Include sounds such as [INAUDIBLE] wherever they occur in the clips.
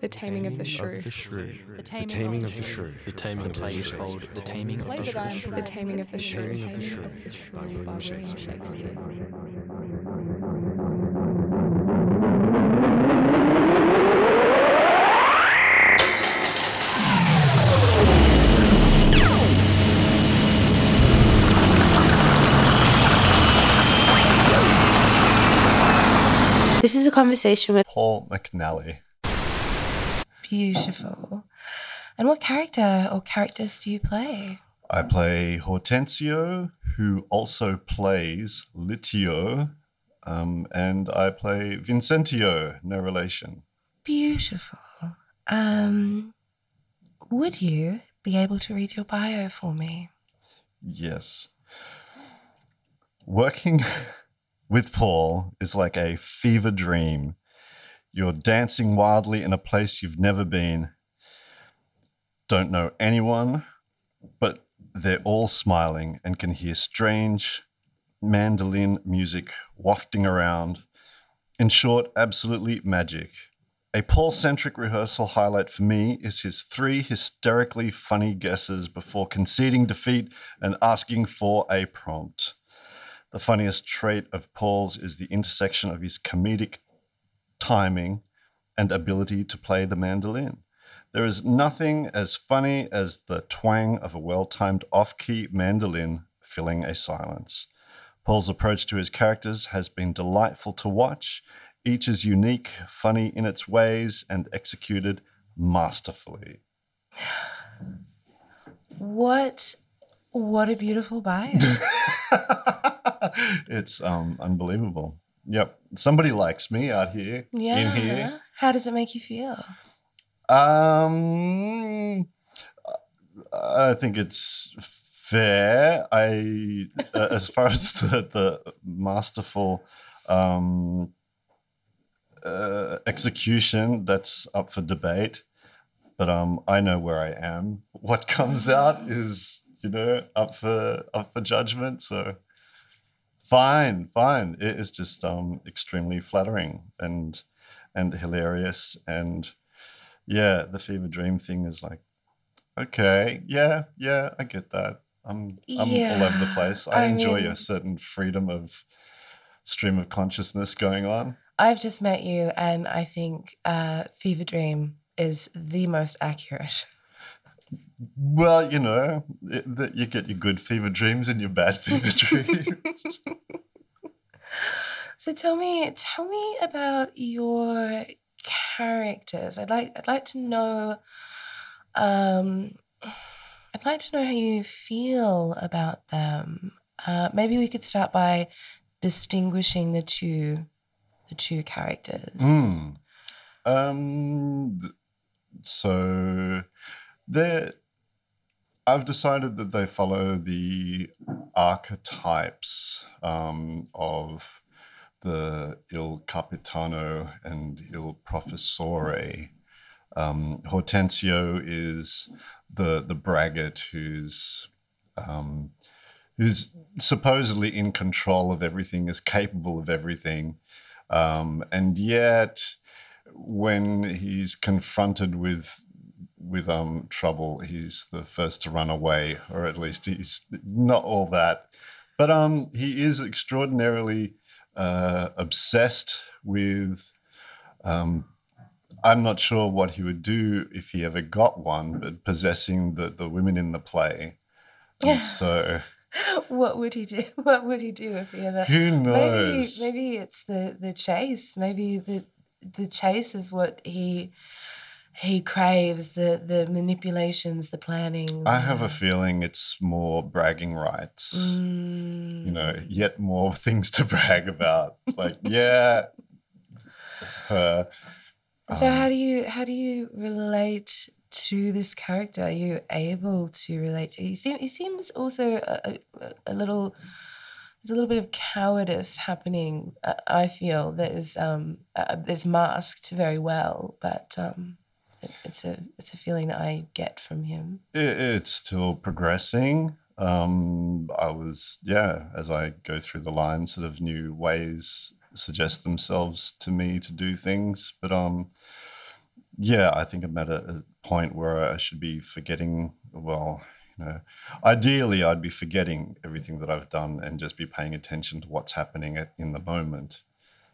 The Taming of the Shrew. The Shrew. The The Taming, Taming of the Shrew. The Taming The of the play is Shrew. called The Taming of the that I am Shrew. The Taming of the Shrew. The Taming of the Shrew by William Shakespeare. This is a conversation with Paul McNally. Beautiful. And what character or characters do you play? I play Hortensio, who also plays Litio, um, and I play Vincentio, no relation. Beautiful. Um, would you be able to read your bio for me? Yes. Working [LAUGHS] with Paul is like a fever dream. You're dancing wildly in a place you've never been. Don't know anyone, but they're all smiling and can hear strange mandolin music wafting around. In short, absolutely magic. A Paul centric rehearsal highlight for me is his three hysterically funny guesses before conceding defeat and asking for a prompt. The funniest trait of Paul's is the intersection of his comedic timing and ability to play the mandolin. There is nothing as funny as the twang of a well timed off key mandolin filling a silence. Paul's approach to his characters has been delightful to watch. Each is unique, funny in its ways, and executed masterfully. What what a beautiful bio. [LAUGHS] it's um, unbelievable. Yep. Somebody likes me out here. yeah. In here. How does it make you feel? Um, I think it's fair. I, uh, as far as [LAUGHS] the, the masterful um, uh, execution, that's up for debate. But um, I know where I am. What comes out is, you know, up for up for judgment. So, fine, fine. It is just um, extremely flattering and and hilarious and yeah, the fever dream thing is like, okay, yeah, yeah, I get that. I'm I'm all over the place. I, I enjoy mean- a certain freedom of stream of consciousness going on. I've just met you and I think uh, Fever Dream is the most accurate. [LAUGHS] Well, you know, it, that you get your good fever dreams and your bad [LAUGHS] fever dreams. So tell me, tell me about your characters. I'd like, I'd like to know. Um, I'd like to know how you feel about them. Uh, maybe we could start by distinguishing the two, the two characters. Hmm. Um, so they I've decided that they follow the archetypes um, of the Il Capitano and Il Professore. Um, Hortensio is the the braggart who's um, who's supposedly in control of everything, is capable of everything, um, and yet when he's confronted with with um trouble, he's the first to run away, or at least he's not all that. But um, he is extraordinarily uh, obsessed with. Um, I'm not sure what he would do if he ever got one, but possessing the, the women in the play. And so [LAUGHS] What would he do? [LAUGHS] What would he do if he ever? who knows? Maybe, maybe it's the the chase. Maybe the the chase is what he he craves. The the manipulations, the planning. I have a feeling it's more bragging rights. Mm. you know, yet more [LAUGHS] things to brag about. Like, yeah. So um, how do you how do you relate to this character? Are you able to relate to? He seems he seems also a, a, a little. There's a little bit of cowardice happening. Uh, I feel that is um uh, is masked very well, but um, it's a it's a feeling that I get from him. it, it's still progressing. Um, I was, yeah, as I go through the lines, sort of new ways suggest themselves to me to do things. But um, yeah, I think I'm at a, a point where I should be forgetting. Well, you know, ideally, I'd be forgetting everything that I've done and just be paying attention to what's happening in the moment.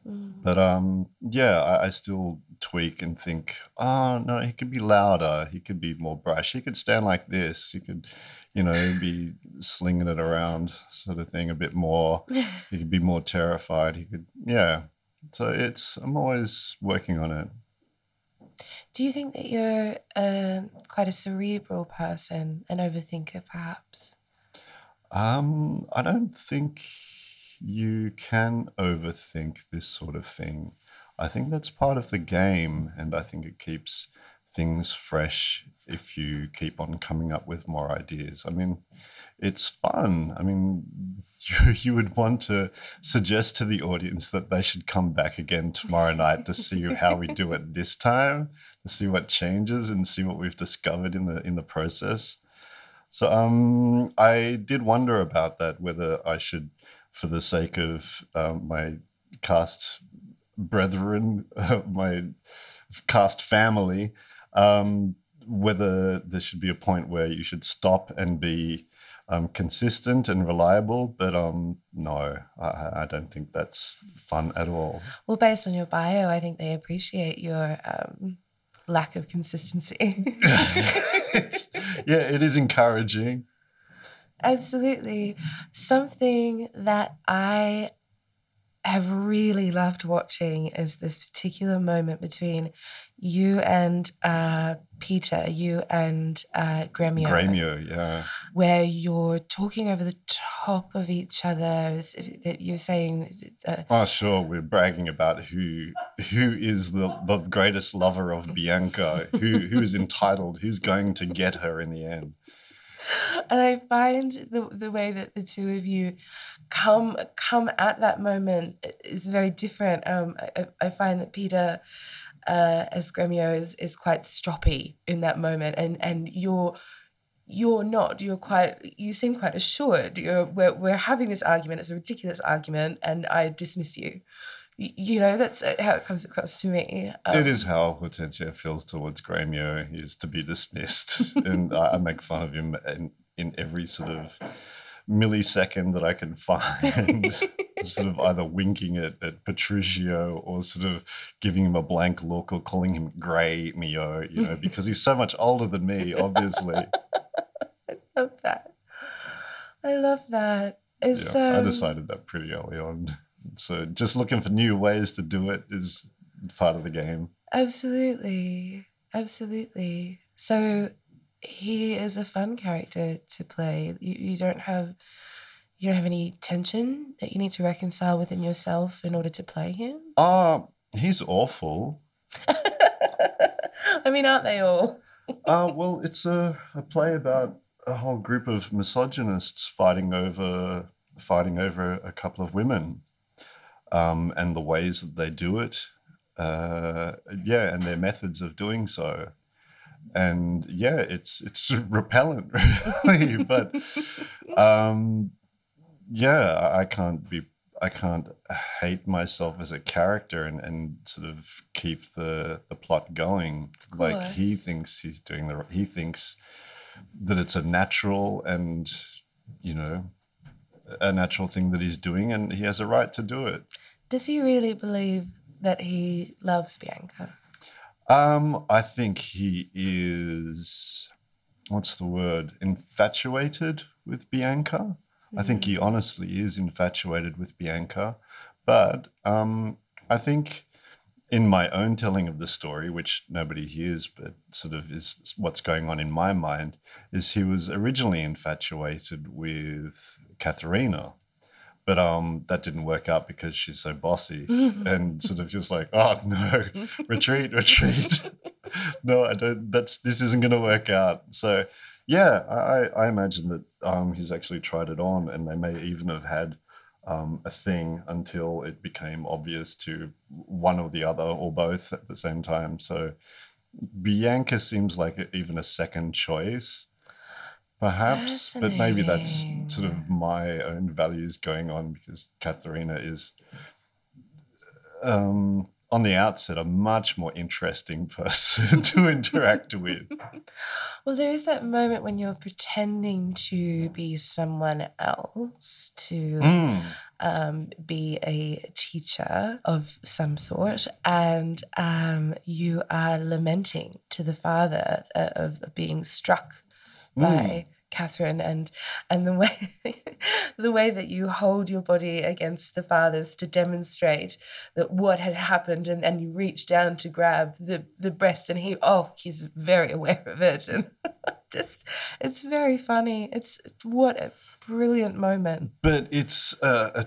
But um, yeah, I, I still tweak and think, oh no, he could be louder. He could be more brash. He could stand like this. He could, you know, be slinging it around, sort of thing, a bit more. [LAUGHS] He could be more terrified. He could, yeah. So it's I'm always working on it. Do you think that you're um, quite a cerebral person, an overthinker, perhaps? Um, I don't think you can overthink this sort of thing. I think that's part of the game, and I think it keeps things fresh if you keep on coming up with more ideas. I mean, it's fun. I mean, [LAUGHS] you, you would want to suggest to the audience that they should come back again tomorrow night to see how we do it this time, to see what changes and see what we've discovered in the in the process. So um, I did wonder about that, whether I should, for the sake of um, my cast brethren, [LAUGHS] my cast family, um, whether there should be a point where you should stop and be um, consistent and reliable. But um, no, I, I don't think that's fun at all. Well, based on your bio, I think they appreciate your um, lack of consistency. [LAUGHS] [LAUGHS] yeah, it is encouraging. Absolutely. Something that I have really loved watching is this particular moment between you and uh, Peter, you and uh, Gremio, Gremio, yeah. where you're talking over the top of each other. You're saying, uh, Oh, sure. We're bragging about who who is the, the greatest lover of Bianca, who who is entitled, who's going to get her in the end. [LAUGHS] and I find the the way that the two of you come come at that moment is very different. Um, I, I find that Peter, uh, as Gremio, is is quite stroppy in that moment, and and you're you're not. You're quite. You seem quite assured. You're we're we're having this argument. It's a ridiculous argument, and I dismiss you. You know that's uh, how it comes across to me. Um, it is how Hortensio feels towards Gremio. He is to be dismissed, [LAUGHS] and I, I make fun of him in, in every sort of millisecond that I can find. [LAUGHS] sort of either winking at, at Petruchio or sort of giving him a blank look or calling him Grey Mio, you know, because he's so much older than me, obviously. [LAUGHS] I love that. I love that. It's Yeah, I um, decided that pretty early on. So just looking for new ways to do it is part of the game. Absolutely. Absolutely. So he is a fun character to play. You, you don't have you don't have any tension that you need to reconcile within yourself in order to play him. Ah, he's awful. [LAUGHS] I mean, aren't they all? Uh, [LAUGHS] well, it's a, a play about a whole group of misogynists fighting over fighting over a couple of women, um, and the ways that they do it. Uh, yeah, and their methods of doing so. And yeah, it's it's [LAUGHS] repellent, really. [LAUGHS] but um, yeah, I- can't be I can't hate myself as a character and, and sort of keep the the plot going. Like he thinks he's doing the right. he thinks that it's a natural and you know a natural thing that he's doing and he has a right to do it. Does he really believe that he loves Bianca? Um, I think he is what's the word? Infatuated with Bianca. I think he honestly is infatuated with Bianca. But um, I think in my own telling of the story, which nobody hears, but sort of is what's going on in my mind, is he was originally infatuated with Katharina. But um, that didn't work out because she's so bossy [LAUGHS] and sort of just like, oh no, retreat, retreat. [LAUGHS] no, I don't. That's this isn't going to work out. So, yeah, I, I I imagine that um, he's actually tried it on, and they may even have had um, a thing until it became obvious to one or the other or both at the same time. So, Bianca seems like even a second choice. Perhaps, but maybe that's sort of my own values going on because Katharina is um, on the outset a much more interesting [LAUGHS] person to interact with. [LAUGHS] Well, there is that moment when you're pretending to be someone else, to Mm. um, be a teacher of some sort, and um, you are lamenting to the father uh, of being struck by Catherine, and and the way [LAUGHS] the way that you hold your body against the father's to demonstrate that what had happened, and, and you reach down to grab the the breast, and he oh he's very aware of it, [LAUGHS] and just it's very funny. It's what a brilliant moment. but it's uh, a,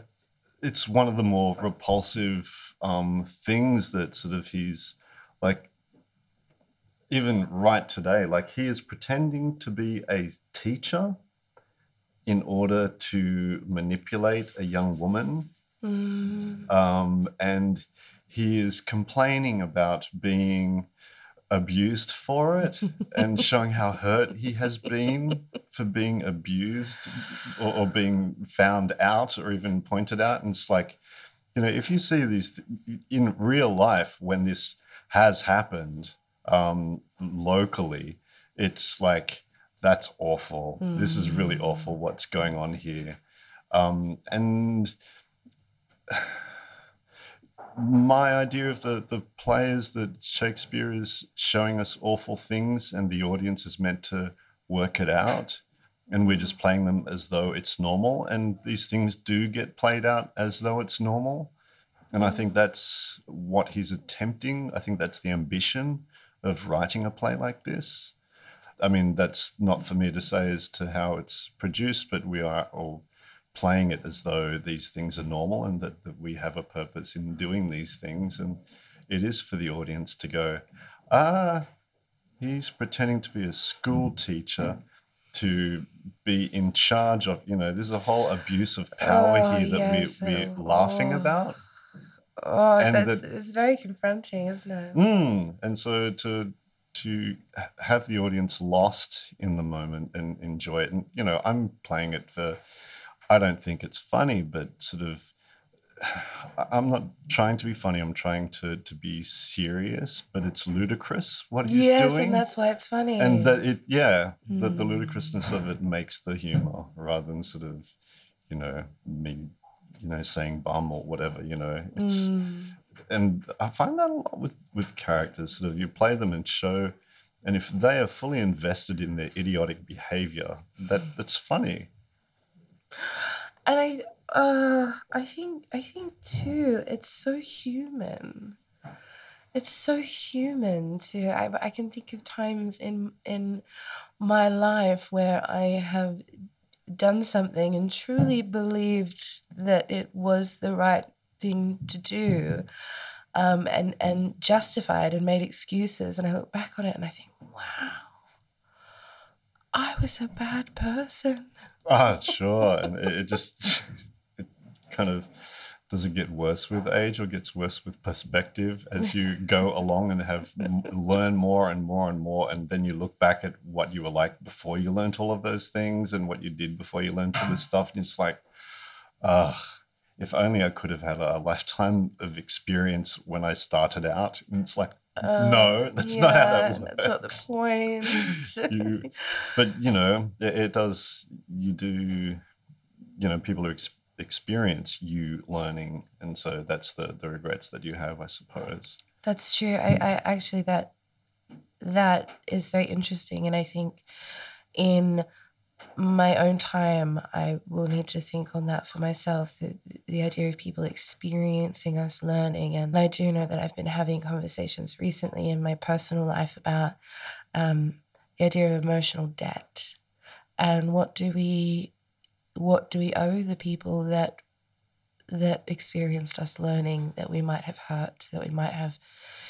it's one of the more repulsive um, things that sort of he's like even right today like he is pretending to be a teacher in order to manipulate a young woman Mm. um, and he is complaining about being abused for it [LAUGHS] and showing how hurt he has been for being abused or, or being found out or even pointed out. And it's like, you know, if you see these th- in real life when this has happened um, locally, it's like, that's awful. This is really awful what's going on here. Um, and [SIGHS] my idea of the the play is that Shakespeare is showing us awful things, and the audience is meant to work it out, and we're just playing them as though it's normal. And these things do get played out as though it's normal, and I think that's what he's attempting. I think that's the ambition of writing a play like this. I mean, that's not for me to say as to how it's produced, but we are all playing it as though these things are normal and that, that we have a purpose in doing these things. And it is for the audience to go, ah, he's pretending to be a school teacher to be in charge of, you know, there's a whole abuse of power Oh, here that yes, we, we're laughing oh. about. Oh, And that's that- it's very confronting, isn't it? Mm. And so to to have the audience lost in the moment and enjoy it, and you know, I'm playing it for. I don't think it's funny, but sort of. [SIGHS] I'm not trying to be funny. I'm trying to to be serious, but it's ludicrous what he's yes, doing, and that's why it's funny. and that it yeah, that the Mm. ludicrousness of it makes the humor rather than sort of, you know, me, you know, saying bum or whatever. You know, it's Mm. and I find that a lot with with characters. Sort of, you play them and show, and if they are fully invested in their idiotic behavior, that that's funny. and I, uh, I think, I think too, it's so human. It's so human to. I, I can think of times in in my life where I have done something and truly believed that it was the right thing to do, um, and and justified and made excuses. And I look back on it and I think, wow, I was a bad person. Ah, sure, and it, it just [LAUGHS] it kind of does it get worse with age or gets worse with perspective as you go along and have [LAUGHS] learn more and more and more and then you look back at what you were like before you learned all of those things and what you did before you learned all this stuff and it's like ah if only i could have had a lifetime of experience when i started out and it's like no that's not how that Yeah, works That's not the point. [LAUGHS] you, but you know, it, it does. You do, you know, people who ex- experience you learning, and so that's the the regrets that you have, I suppose. That's true. I, I actually that that is very interesting, and I think in my own time, I will need to think on that for myself. The, the idea of people experiencing us learning, and I do know that I've been having conversations recently in my personal life about um, the idea of emotional debt, and what do we what do we owe the people that that experienced us learning that we might have hurt, that we might have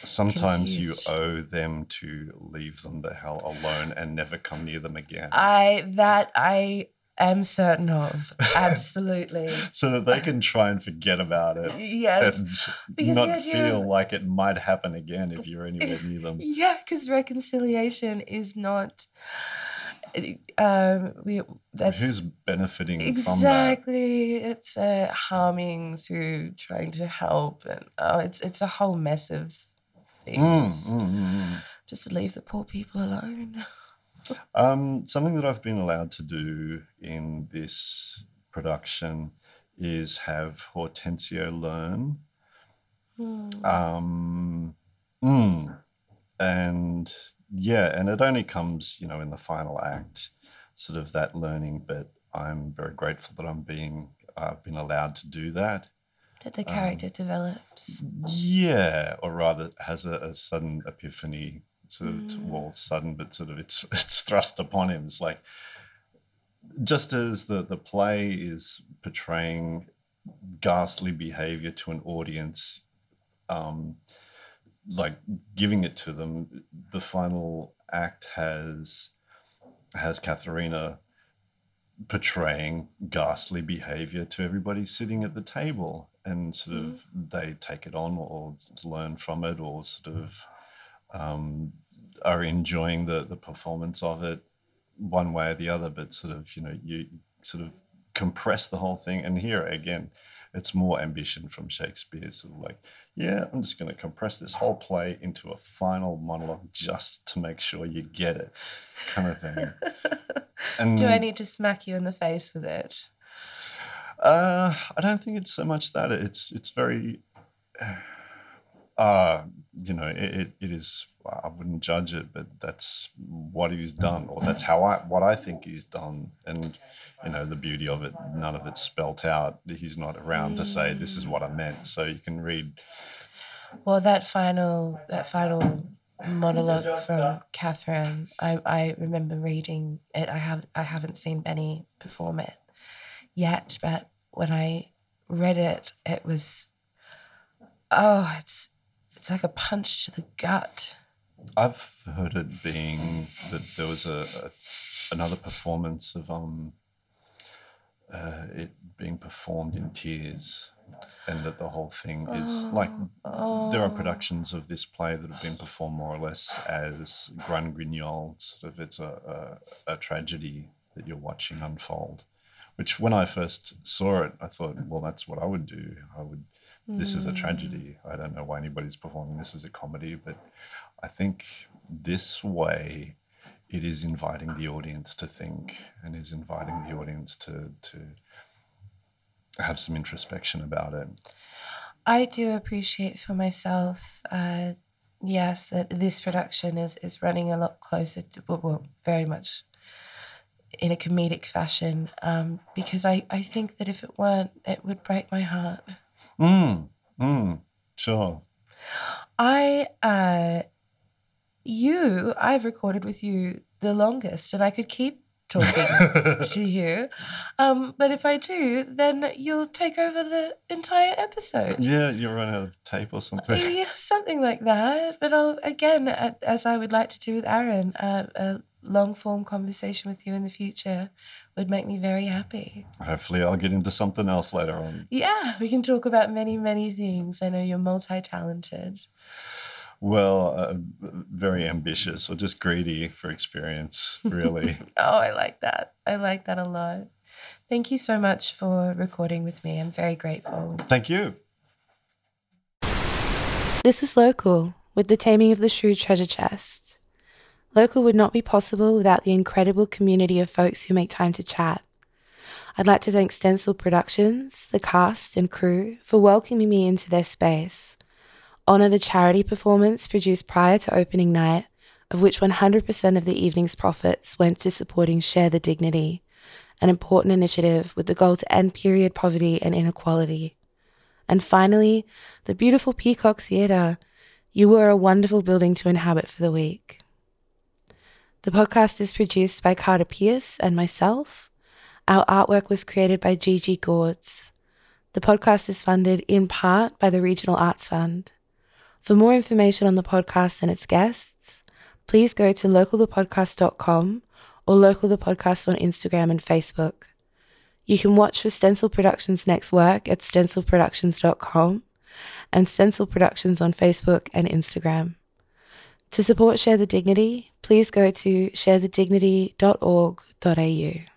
Sometimes Confused. you owe them to leave them the hell alone and never come near them again, I that I am certain of. Absolutely. [LAUGHS] so that they can try and forget about it yes. and not feel of- like it might happen again if you're anywhere near them. [LAUGHS] Yeah, because reconciliation is not um, we that's Who's benefiting from that? exactly it's uh, harming to trying to help, and oh, it's it's a whole mess of Mm, things. mm, mm, mm. Just to leave the poor people alone. [LAUGHS] Um, something that I've been allowed to do in this production is have Hortensio learn. Hmm. Um, mm, and yeah, and it only comes, you know, in the final act, sort of that learning. But I'm very grateful that I'm being, I've been allowed to do that. That the Um, character develops. Yeah, or rather has a, a sudden epiphany, sort of, Mm. well, sudden, but sort of it's [LAUGHS] it's thrust upon him. It's like just as the the play is portraying ghastly behavior to an audience, um, like giving it to them, the final act has has Katharina portraying ghastly behavior to everybody sitting at the table and sort of they take it on or learn from it or sort of um, are enjoying the the performance of it one way or the other but sort of you know you sort of compress the whole thing. And here again it's more ambition from shakespeare sort of like yeah i'm just going to compress this whole play into a final monologue just to make sure you get it kind of thing [LAUGHS] and Do I need to smack you in the face with it? uh, I don't think it's so much that it's it's very, uh, Uh, you know, it, it, is. I wouldn't judge it, but that's what he's done, or that's how I what I think he's done, and you know the beauty of it. None of it's spelt out. He's not around to say this is what I meant, so you can read. Well, that final that final monologue from Catherine, I, I remember reading it. I have I haven't seen Benny perform it yet, but when I read it, it was oh, it's it's like a punch to the gut. I've heard it being that there was a, a another performance of um uh, it being performed in tears, and that the whole thing is like there are productions of this play that have been performed more or less as Grand Guignol, sort of it's a, a, a tragedy that you're watching unfold. Which when I first saw it, I thought, well, that's what I would do. I would. This is a tragedy. I don't know why anybody's performing this as a comedy, but I think this way it is inviting the audience to think and is inviting the audience to to have some introspection about it. I do appreciate for myself, uh, yes, that this production is is running a lot closer to well, well very much in a comedic fashion, um, because I I think that if it weren't, it would break my heart. Mm, mm, sure. I, uh, you, I've recorded with you the longest, and I could keep talking [LAUGHS] to you. Um, but if I do, then you'll take over the entire episode. Yeah, you run out of tape or something. Yeah, something like that. But I'll again, as I would like to do with Aaron, uh, a long form conversation with you in the future would make me very happy. Hopefully, I'll get into something else later on. Yeah, we can talk about many, many things. I know you're multi talented. Well, uh, very ambitious or just greedy for experience, really. [LAUGHS] Oh, I like that. I like that a lot. Thank you so much for recording with me. I'm very grateful. Thank you. This was Local with the Taming of the Shrew treasure chest. Local would not be possible without the incredible community of folks who make time to chat. I'd like to thank Stencil Productions, the cast and crew for welcoming me into their space. Honour the charity performance produced prior to opening night, of which 100% of the evening's profits went to supporting Share the Dignity, an important initiative with the goal to end period poverty and inequality. And finally, the beautiful Peacock Theatre. You were a wonderful building to inhabit for the week. The podcast is produced by Carter Pierce and myself. Our artwork was created by Gigi Gords. The podcast is funded in part by the Regional Arts Fund. For more information on the podcast and its guests, please go to localthepodcast.com or Local the Podcast on Instagram and Facebook. You can watch for Stencil Productions' next work at stencilproductions.com and Stencil Productions on Facebook and Instagram. To support Share the Dignity, please go to sharethedignity.org.au.